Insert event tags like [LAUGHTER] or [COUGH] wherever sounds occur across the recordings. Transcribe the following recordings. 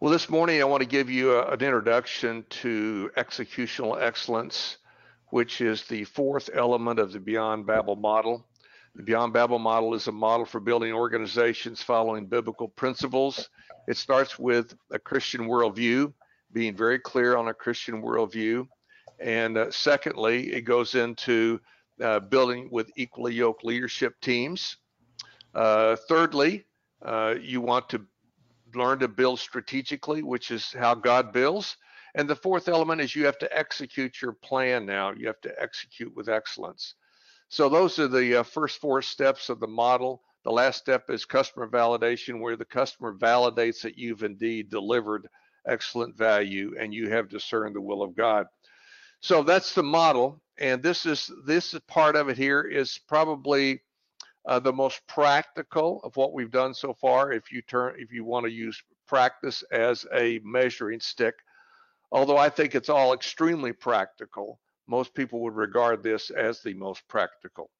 Well, this morning I want to give you a, an introduction to executional excellence, which is the fourth element of the Beyond Babel model. The Beyond Babel model is a model for building organizations following biblical principles. It starts with a Christian worldview, being very clear on a Christian worldview. And uh, secondly, it goes into uh, building with equally yoked leadership teams. Uh, thirdly, uh, you want to learn to build strategically, which is how God builds. And the fourth element is you have to execute your plan now. You have to execute with excellence. So those are the uh, first four steps of the model. The last step is customer validation, where the customer validates that you've indeed delivered excellent value and you have discerned the will of God. So that's the model. And this is this part of it here is probably uh, the most practical of what we've done so far. If you turn, if you want to use practice as a measuring stick, although I think it's all extremely practical, most people would regard this as the most practical.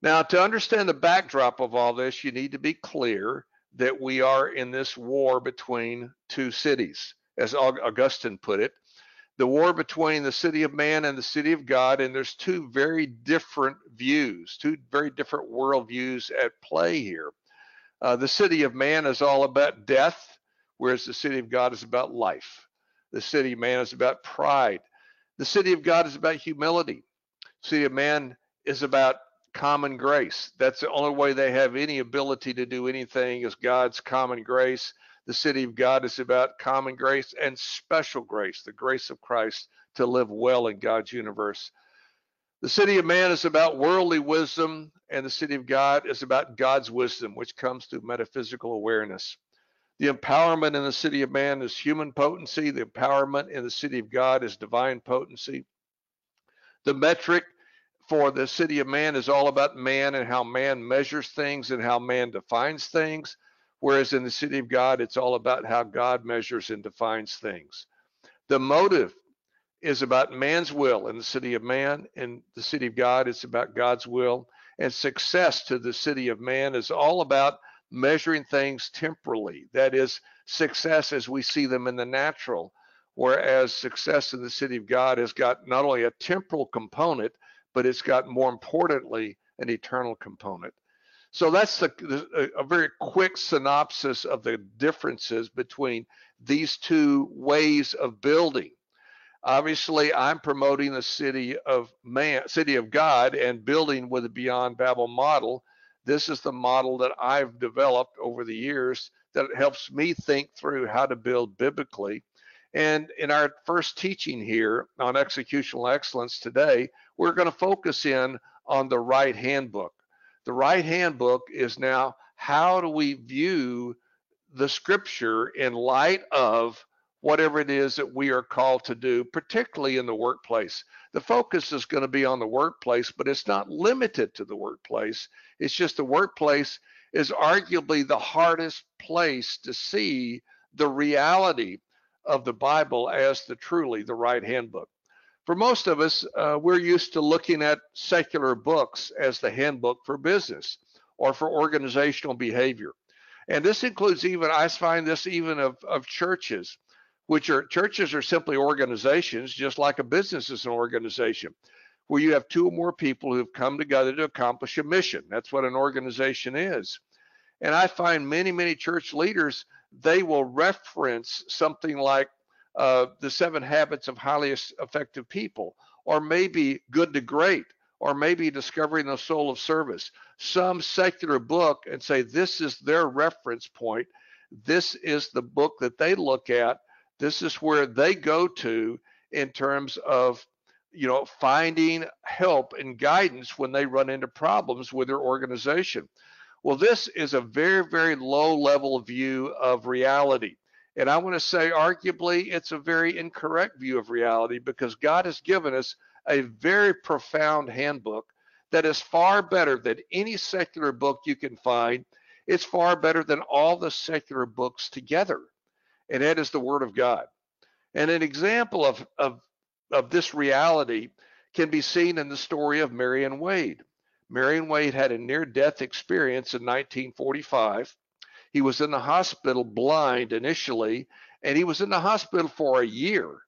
Now, to understand the backdrop of all this, you need to be clear that we are in this war between two cities, as Augustine put it the war between the city of man and the city of God, and there's two very different views, two very different worldviews at play here. Uh, the city of man is all about death, whereas the city of God is about life. The city of man is about pride. The city of God is about humility. The city of man is about common grace. That's the only way they have any ability to do anything is God's common grace. The city of God is about common grace and special grace, the grace of Christ to live well in God's universe. The city of man is about worldly wisdom, and the city of God is about God's wisdom, which comes through metaphysical awareness. The empowerment in the city of man is human potency. The empowerment in the city of God is divine potency. The metric for the city of man is all about man and how man measures things and how man defines things. Whereas in the city of God, it's all about how God measures and defines things. The motive is about man's will in the city of man. In the city of God, it's about God's will. And success to the city of man is all about measuring things temporally. That is, success as we see them in the natural. Whereas success in the city of God has got not only a temporal component, but it's got more importantly an eternal component. So that's the, a very quick synopsis of the differences between these two ways of building. Obviously, I'm promoting the city of man, city of God, and building with the Beyond Babel model. This is the model that I've developed over the years that helps me think through how to build biblically. And in our first teaching here on executional excellence today, we're going to focus in on the right handbook. The right handbook is now how do we view the scripture in light of whatever it is that we are called to do, particularly in the workplace. The focus is going to be on the workplace, but it's not limited to the workplace. It's just the workplace is arguably the hardest place to see the reality of the Bible as the truly the right handbook for most of us, uh, we're used to looking at secular books as the handbook for business or for organizational behavior. And this includes even, I find this even of, of churches, which are churches are simply organizations, just like a business is an organization, where you have two or more people who have come together to accomplish a mission. That's what an organization is. And I find many, many church leaders, they will reference something like uh, the seven habits of highly effective people, or maybe good to great, or maybe discovering the soul of service, some secular book and say this is their reference point. This is the book that they look at. This is where they go to in terms of you know finding help and guidance when they run into problems with their organization. Well, this is a very, very low level view of reality. And I want to say, arguably, it's a very incorrect view of reality because God has given us a very profound handbook that is far better than any secular book you can find. It's far better than all the secular books together. And that is the Word of God. And an example of, of, of this reality can be seen in the story of Marion Wade. Marion Wade had a near death experience in 1945 He was in the hospital blind initially, and he was in the hospital for a year.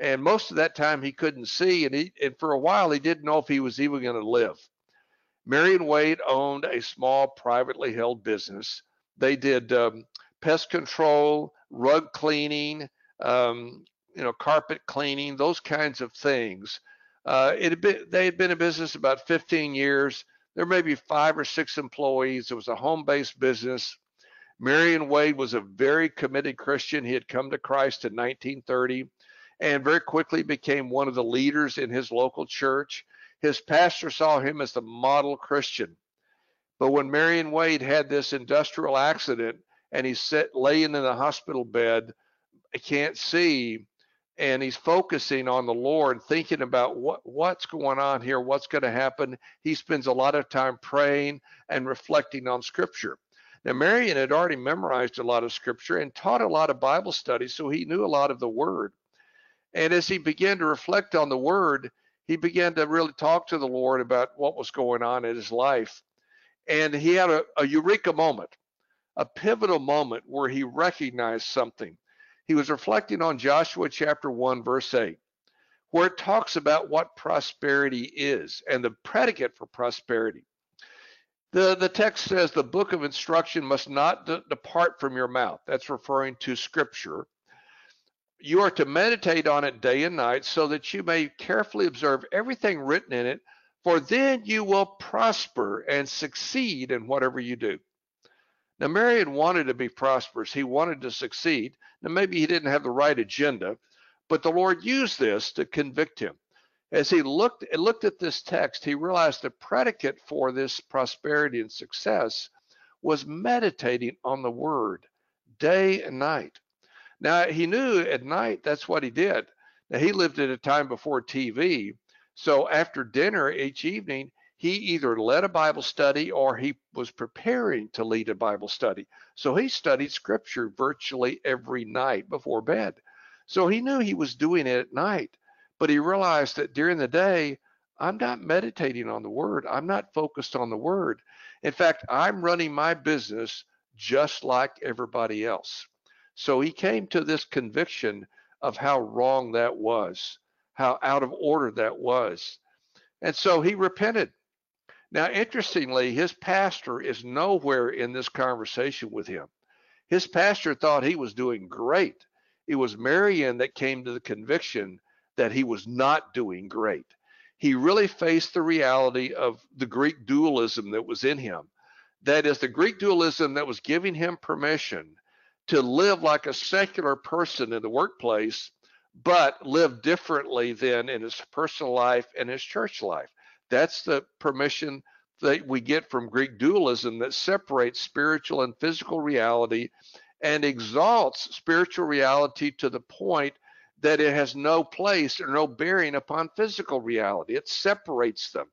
And most of that time he couldn't see, and, he, and for a while he didn't know if he was even going to live. Marion Wade owned a small privately held business. They did um, pest control, rug cleaning, um, you know, carpet cleaning, those kinds of things. Uh, it had been, they had been in business about 15 years. There may be five or six employees. It was a home-based business. Marion Wade was a very committed Christian. He had come to Christ in 1930 and very quickly became one of the leaders in his local church. His pastor saw him as the model Christian. But when Marion Wade had this industrial accident and he's sit, laying in the hospital bed, can't see, and he's focusing on the Lord, thinking about what what's going on here, what's going to happen. He spends a lot of time praying and reflecting on Scripture. Now, Marion had already memorized a lot of Scripture and taught a lot of Bible studies, so he knew a lot of the Word. And as he began to reflect on the Word, he began to really talk to the Lord about what was going on in his life. And he had a, a eureka moment, a pivotal moment where he recognized something he was reflecting on Joshua chapter 1, verse 8, where it talks about what prosperity is and the predicate for prosperity. The, the text says the book of instruction must not de- depart from your mouth. That's referring to scripture. You are to meditate on it day and night so that you may carefully observe everything written in it, for then you will prosper and succeed in whatever you do. Now, Marion wanted to be prosperous. He wanted to succeed. Now, maybe he didn't have the right agenda, but the Lord used this to convict him. As he looked, looked at this text, he realized the predicate for this prosperity and success was meditating on the word day and night. Now, he knew at night that's what he did. Now, he lived at a time before TV. So after dinner each evening, he either led a Bible study or he was preparing to lead a Bible study. So he studied scripture virtually every night before bed. So he knew he was doing it at night, but he realized that during the day, I'm not meditating on the word. I'm not focused on the word. In fact, I'm running my business just like everybody else. So he came to this conviction of how wrong that was, how out of order that was. And so he repented. Now, interestingly, his pastor is nowhere in this conversation with him. His pastor thought he was doing great. It was Marion that came to the conviction that he was not doing great. He really faced the reality of the Greek dualism that was in him. That is, the Greek dualism that was giving him permission to live like a secular person in the workplace, but live differently than in his personal life and his church life. That's the permission that we get from Greek dualism that separates spiritual and physical reality and exalts spiritual reality to the point that it has no place or no bearing upon physical reality. It separates them.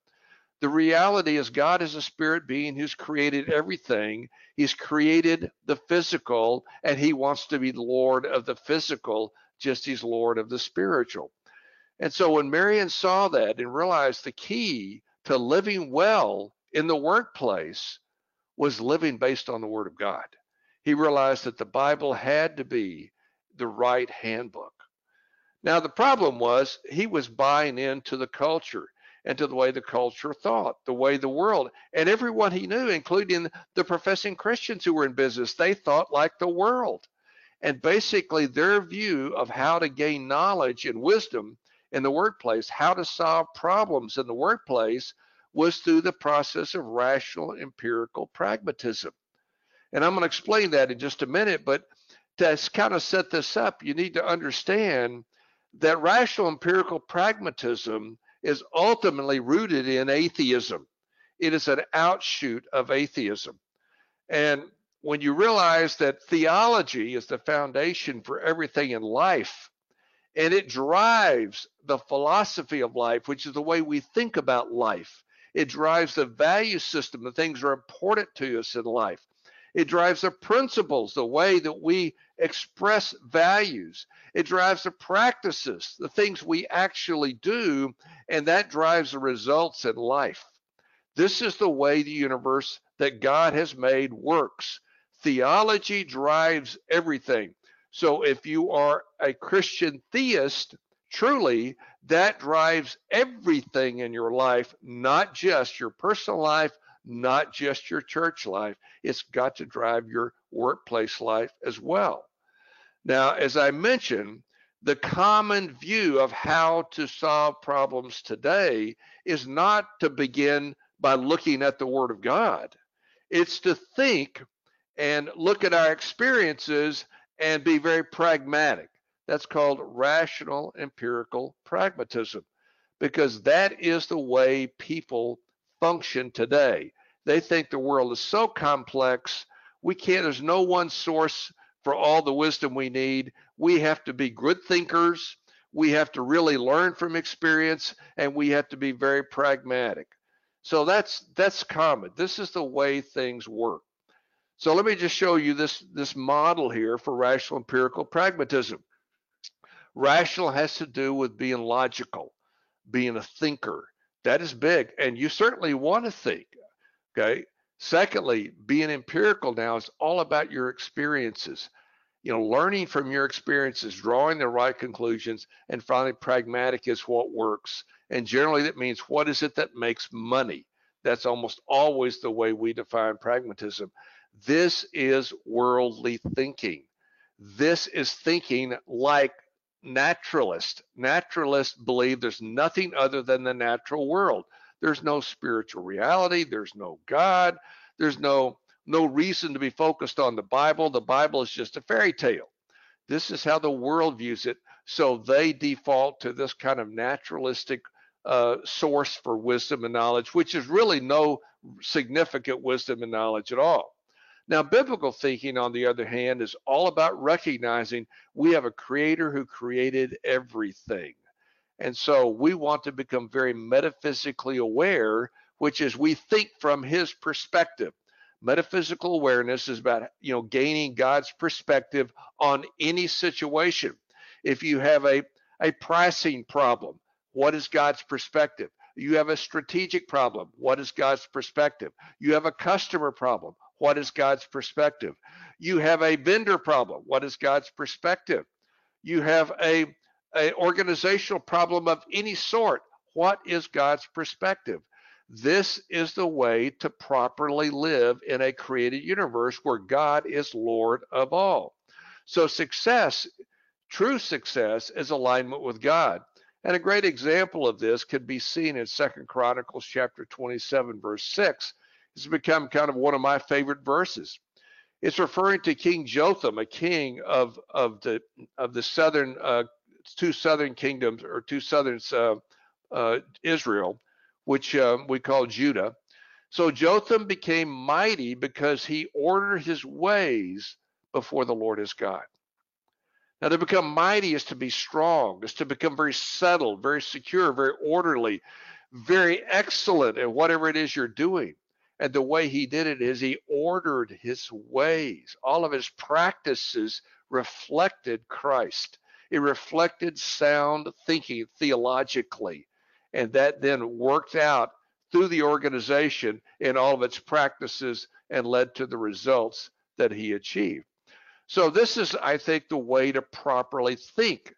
The reality is God is a spirit being who's created everything. He's created the physical and he wants to be Lord of the physical, just as he's Lord of the spiritual. And so when Marion saw that and realized the key to living well in the workplace was living based on the Word of God, he realized that the Bible had to be the right handbook. Now, the problem was he was buying into the culture and to the way the culture thought, the way the world, and everyone he knew, including the professing Christians who were in business, they thought like the world. And basically, their view of how to gain knowledge and wisdom in the workplace, how to solve problems in the workplace was through the process of rational empirical pragmatism. And I'm going to explain that in just a minute, but to kind of set this up, you need to understand that rational empirical pragmatism is ultimately rooted in atheism. It is an outshoot of atheism. And when you realize that theology is the foundation for everything in life, and it drives the philosophy of life, which is the way we think about life. It drives the value system, the things that are important to us in life. It drives the principles, the way that we express values. It drives the practices, the things we actually do, and that drives the results in life. This is the way the universe that God has made works Theology drives everything. So if you are a Christian theist, truly, that drives everything in your life, not just your personal life, not just your church life. It's got to drive your workplace life as well. Now, as I mentioned, the common view of how to solve problems today is not to begin by looking at the Word of God. It's to think and look at our experiences and be very pragmatic. That's called rational empirical pragmatism because that is the way people function today. They think the world is so complex, we can't, there's no one source for all the wisdom we need. We have to be good thinkers. We have to really learn from experience and we have to be very pragmatic. So that's that's common. This is the way things work. So let me just show you this this model here for rational empirical pragmatism. Rational has to do with being logical, being a thinker. That is big. And you certainly want to think. Okay. Secondly, being empirical now is all about your experiences. You know, learning from your experiences, drawing the right conclusions, and finally, pragmatic is what works. And generally, that means what is it that makes money? That's almost always the way we define pragmatism. This is worldly thinking. This is thinking like naturalist. Naturalists believe there's nothing other than the natural world. There's no spiritual reality, there's no God, there's no no reason to be focused on the Bible. The Bible is just a fairy tale. This is how the world views it. So they default to this kind of naturalistic uh, source for wisdom and knowledge, which is really no significant wisdom and knowledge at all. Now, biblical thinking, on the other hand, is all about recognizing we have a creator who created everything. And so we want to become very metaphysically aware, which is we think from his perspective. Metaphysical awareness is about, you know, gaining God's perspective on any situation. If you have a, a pricing problem, what is God's perspective? You have a strategic problem. What is God's perspective? You have a customer problem. What is God's perspective? You have a vendor problem. What is God's perspective? You have a, a organizational problem of any sort. What is God's perspective? This is the way to properly live in a created universe where God is Lord of all. So success, true success is alignment with God. And a great example of this could be seen in Second Chronicles chapter 27 verse 6 it's become kind of one of my favorite verses. It's referring to King Jotham, a king of of the of the southern uh, two southern kingdoms or two southern uh, uh, Israel, which um, we call Judah. So Jotham became mighty because he ordered his ways before the Lord his God. Now, to become mighty is to be strong, is to become very settled, very secure, very orderly, very excellent at whatever it is you're doing. And the way he did it is he ordered his ways. All of his practices reflected Christ. It reflected sound thinking theologically. And that then worked out through the organization in all of its practices and led to the results that he achieved. So, this is, I think, the way to properly think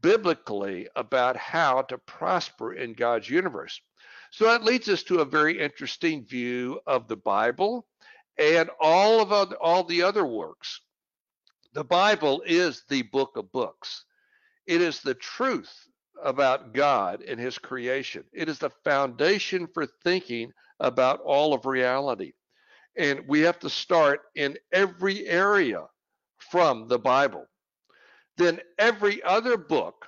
biblically about how to prosper in God's universe. So that leads us to a very interesting view of the Bible and all of all the other works. The Bible is the book of books. It is the truth about God and his creation. It is the foundation for thinking about all of reality. And we have to start in every area from the Bible. Then every other book,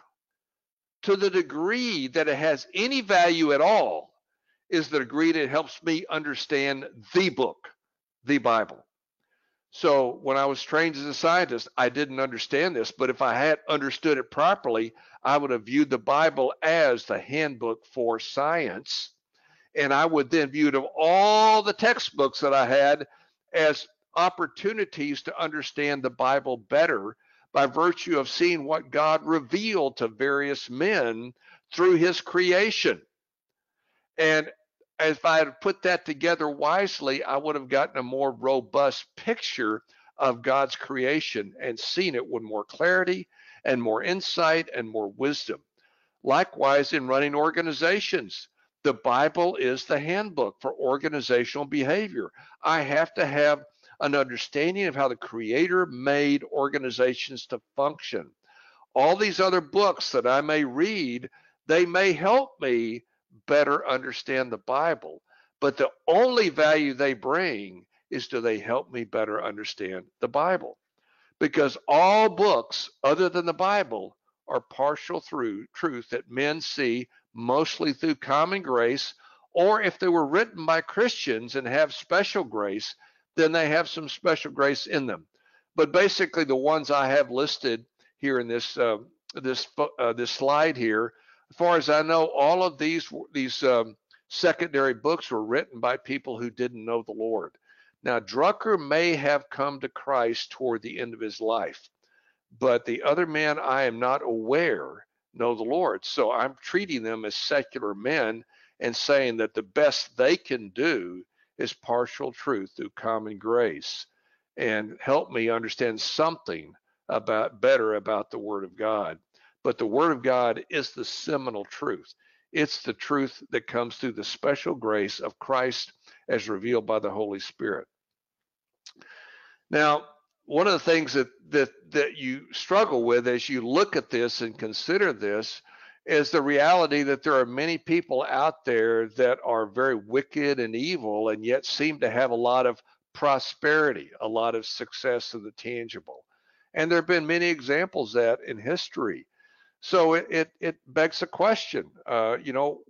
to the degree that it has any value at all, is the degree that helps me understand the book, the Bible. So when I was trained as a scientist, I didn't understand this, but if I had understood it properly, I would have viewed the Bible as the handbook for science. And I would then view it of all the textbooks that I had as opportunities to understand the Bible better by virtue of seeing what God revealed to various men through his creation. And if I had put that together wisely, I would have gotten a more robust picture of God's creation and seen it with more clarity and more insight and more wisdom. Likewise, in running organizations, the Bible is the handbook for organizational behavior. I have to have an understanding of how the Creator made organizations to function. All these other books that I may read, they may help me better understand the Bible, but the only value they bring is do they help me better understand the Bible? Because all books other than the Bible are partial through truth that men see mostly through common grace, or if they were written by Christians and have special grace, then they have some special grace in them. But basically, the ones I have listed here in this uh, this uh, this slide here, far as I know, all of these these um, secondary books were written by people who didn't know the Lord. Now, Drucker may have come to Christ toward the end of his life, but the other men I am not aware know the Lord. So I'm treating them as secular men and saying that the best they can do is partial truth through common grace and help me understand something about better about the word of God. But the word of God is the seminal truth. It's the truth that comes through the special grace of Christ as revealed by the Holy Spirit. Now, one of the things that that that you struggle with as you look at this and consider this is the reality that there are many people out there that are very wicked and evil and yet seem to have a lot of prosperity, a lot of success in the tangible. And there have been many examples that in history. So it it, it begs a question. Uh, you know,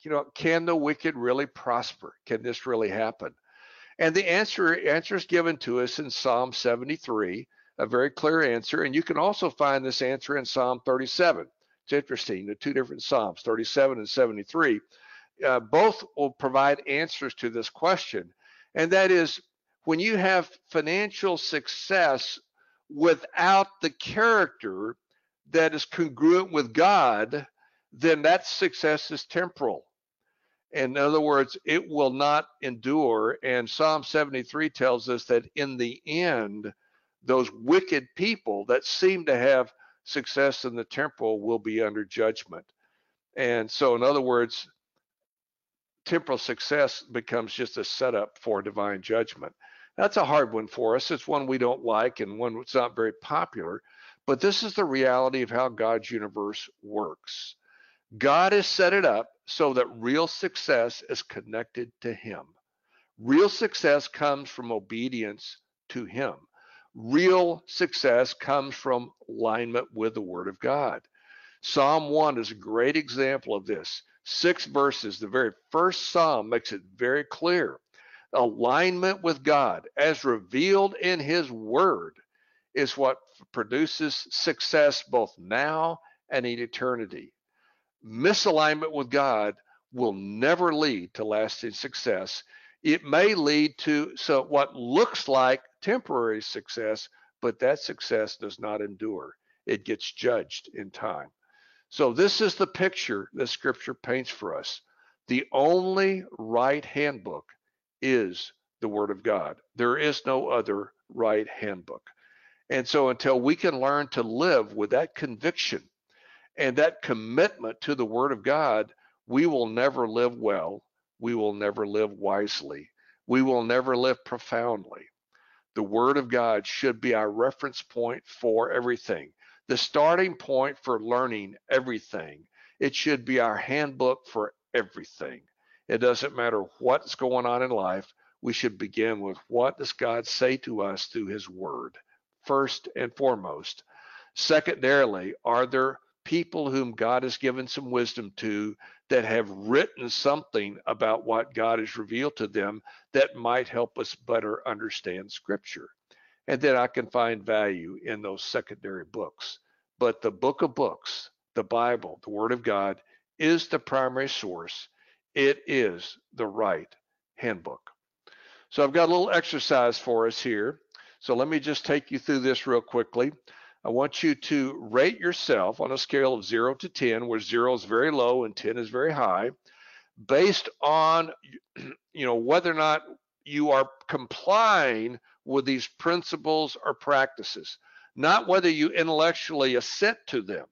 you know, can the wicked really prosper? Can this really happen? And the answer answer is given to us in Psalm 73, a very clear answer. And you can also find this answer in Psalm 37. It's interesting, the two different Psalms, 37 and 73, uh, both will provide answers to this question. And that is when you have financial success without the character that is congruent with God, then that success is temporal. In other words, it will not endure. And Psalm 73 tells us that in the end, those wicked people that seem to have success in the temporal will be under judgment. And so, in other words, temporal success becomes just a setup for divine judgment. That's a hard one for us. It's one we don't like and one that's not very popular. But this is the reality of how God's universe works. God has set it up so that real success is connected to Him. Real success comes from obedience to Him. Real success comes from alignment with the Word of God. Psalm 1 is a great example of this. Six verses, the very first psalm makes it very clear. Alignment with God, as revealed in His Word, is what produces success both now and in eternity misalignment with God will never lead to lasting success. It may lead to so what looks like temporary success, but that success does not endure. It gets judged in time. So this is the picture that scripture paints for us. The only right handbook is the word of God. There is no other right handbook. And so until we can learn to live with that conviction and that commitment to the Word of God, we will never live well. We will never live wisely. We will never live profoundly. The Word of God should be our reference point for everything, the starting point for learning everything. It should be our handbook for everything. It doesn't matter what's going on in life. We should begin with what does God say to us through His Word, first and foremost. Secondarily, are there people whom God has given some wisdom to that have written something about what God has revealed to them that might help us better understand Scripture. And then I can find value in those secondary books. But the book of books, the Bible, the Word of God, is the primary source. It is the right handbook. So I've got a little exercise for us here. So let me just take you through this real quickly. I want you to rate yourself on a scale of 0 to 10, where 0 is very low and 10 is very high. based on [CLEARS THROAT] you know whether or not you are complying with these principles or practices, not whether you intellectually assent to them,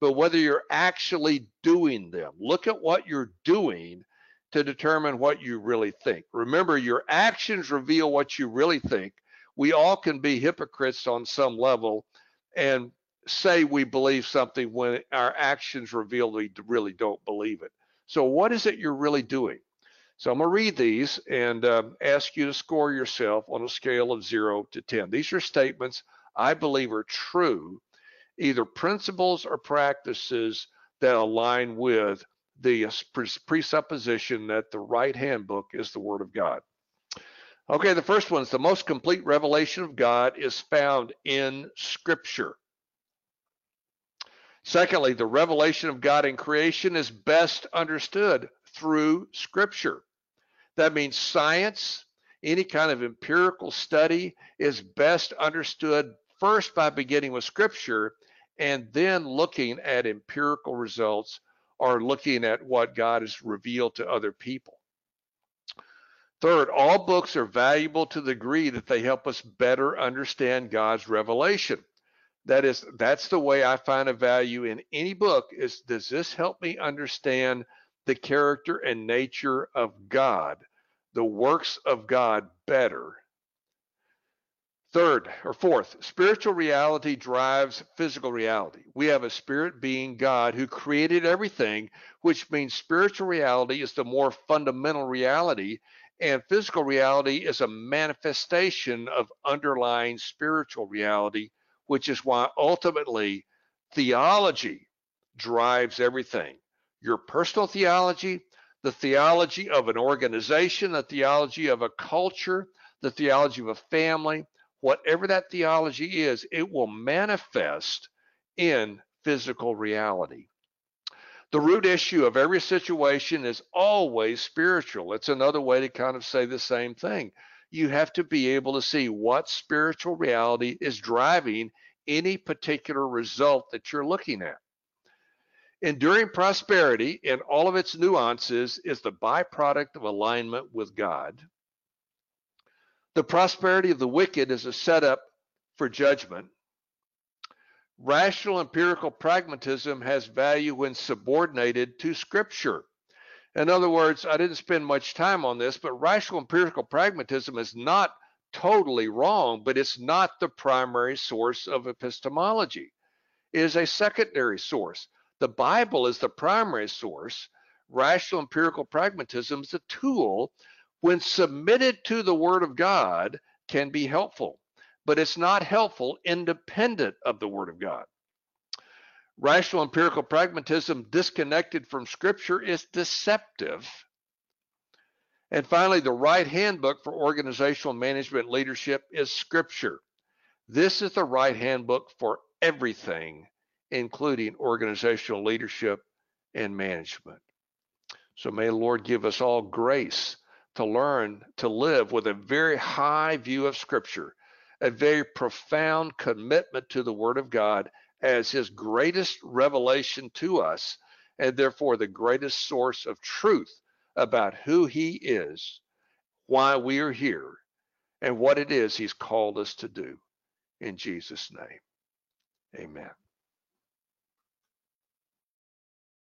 but whether you're actually doing them. Look at what you're doing to determine what you really think. Remember, your actions reveal what you really think. We all can be hypocrites on some level and say we believe something when our actions reveal we really don't believe it. So, what is it you're really doing? So, I'm going to read these and um, ask you to score yourself on a scale of zero to 10. These are statements I believe are true, either principles or practices that align with the presupposition that the right handbook is the Word of God. Okay, the first one is the most complete revelation of God is found in Scripture. Secondly, the revelation of God in creation is best understood through Scripture. That means science, any kind of empirical study, is best understood first by beginning with Scripture and then looking at empirical results or looking at what God has revealed to other people. Third, all books are valuable to the degree that they help us better understand God's revelation. That is, that's the way I find a value in any book is does this help me understand the character and nature of God, the works of God better Third or fourth, spiritual reality drives physical reality. We have a spirit being God who created everything, which means spiritual reality is the more fundamental reality, and physical reality is a manifestation of underlying spiritual reality, which is why ultimately theology drives everything. Your personal theology, the theology of an organization, the theology of a culture, the theology of a family whatever that theology is, it will manifest in physical reality. The root issue of every situation is always spiritual. It's another way to kind of say the same thing. You have to be able to see what spiritual reality is driving any particular result that you're looking at. Enduring prosperity in all of its nuances is the byproduct of alignment with God. The prosperity of the wicked is a setup for judgment. Rational empirical pragmatism has value when subordinated to scripture. In other words, I didn't spend much time on this, but rational empirical pragmatism is not totally wrong, but it's not the primary source of epistemology. It is a secondary source. The Bible is the primary source. Rational empirical pragmatism is a tool when submitted to the Word of God, can be helpful, but it's not helpful independent of the Word of God. Rational empirical pragmatism disconnected from Scripture is deceptive. And finally, the right handbook for organizational management leadership is Scripture. This is the right handbook for everything, including organizational leadership and management. So may the Lord give us all grace to learn to live with a very high view of Scripture, a very profound commitment to the Word of God as His greatest revelation to us, and therefore the greatest source of truth about who He is, why we are here, and what it is He's called us to do. In Jesus' name, amen.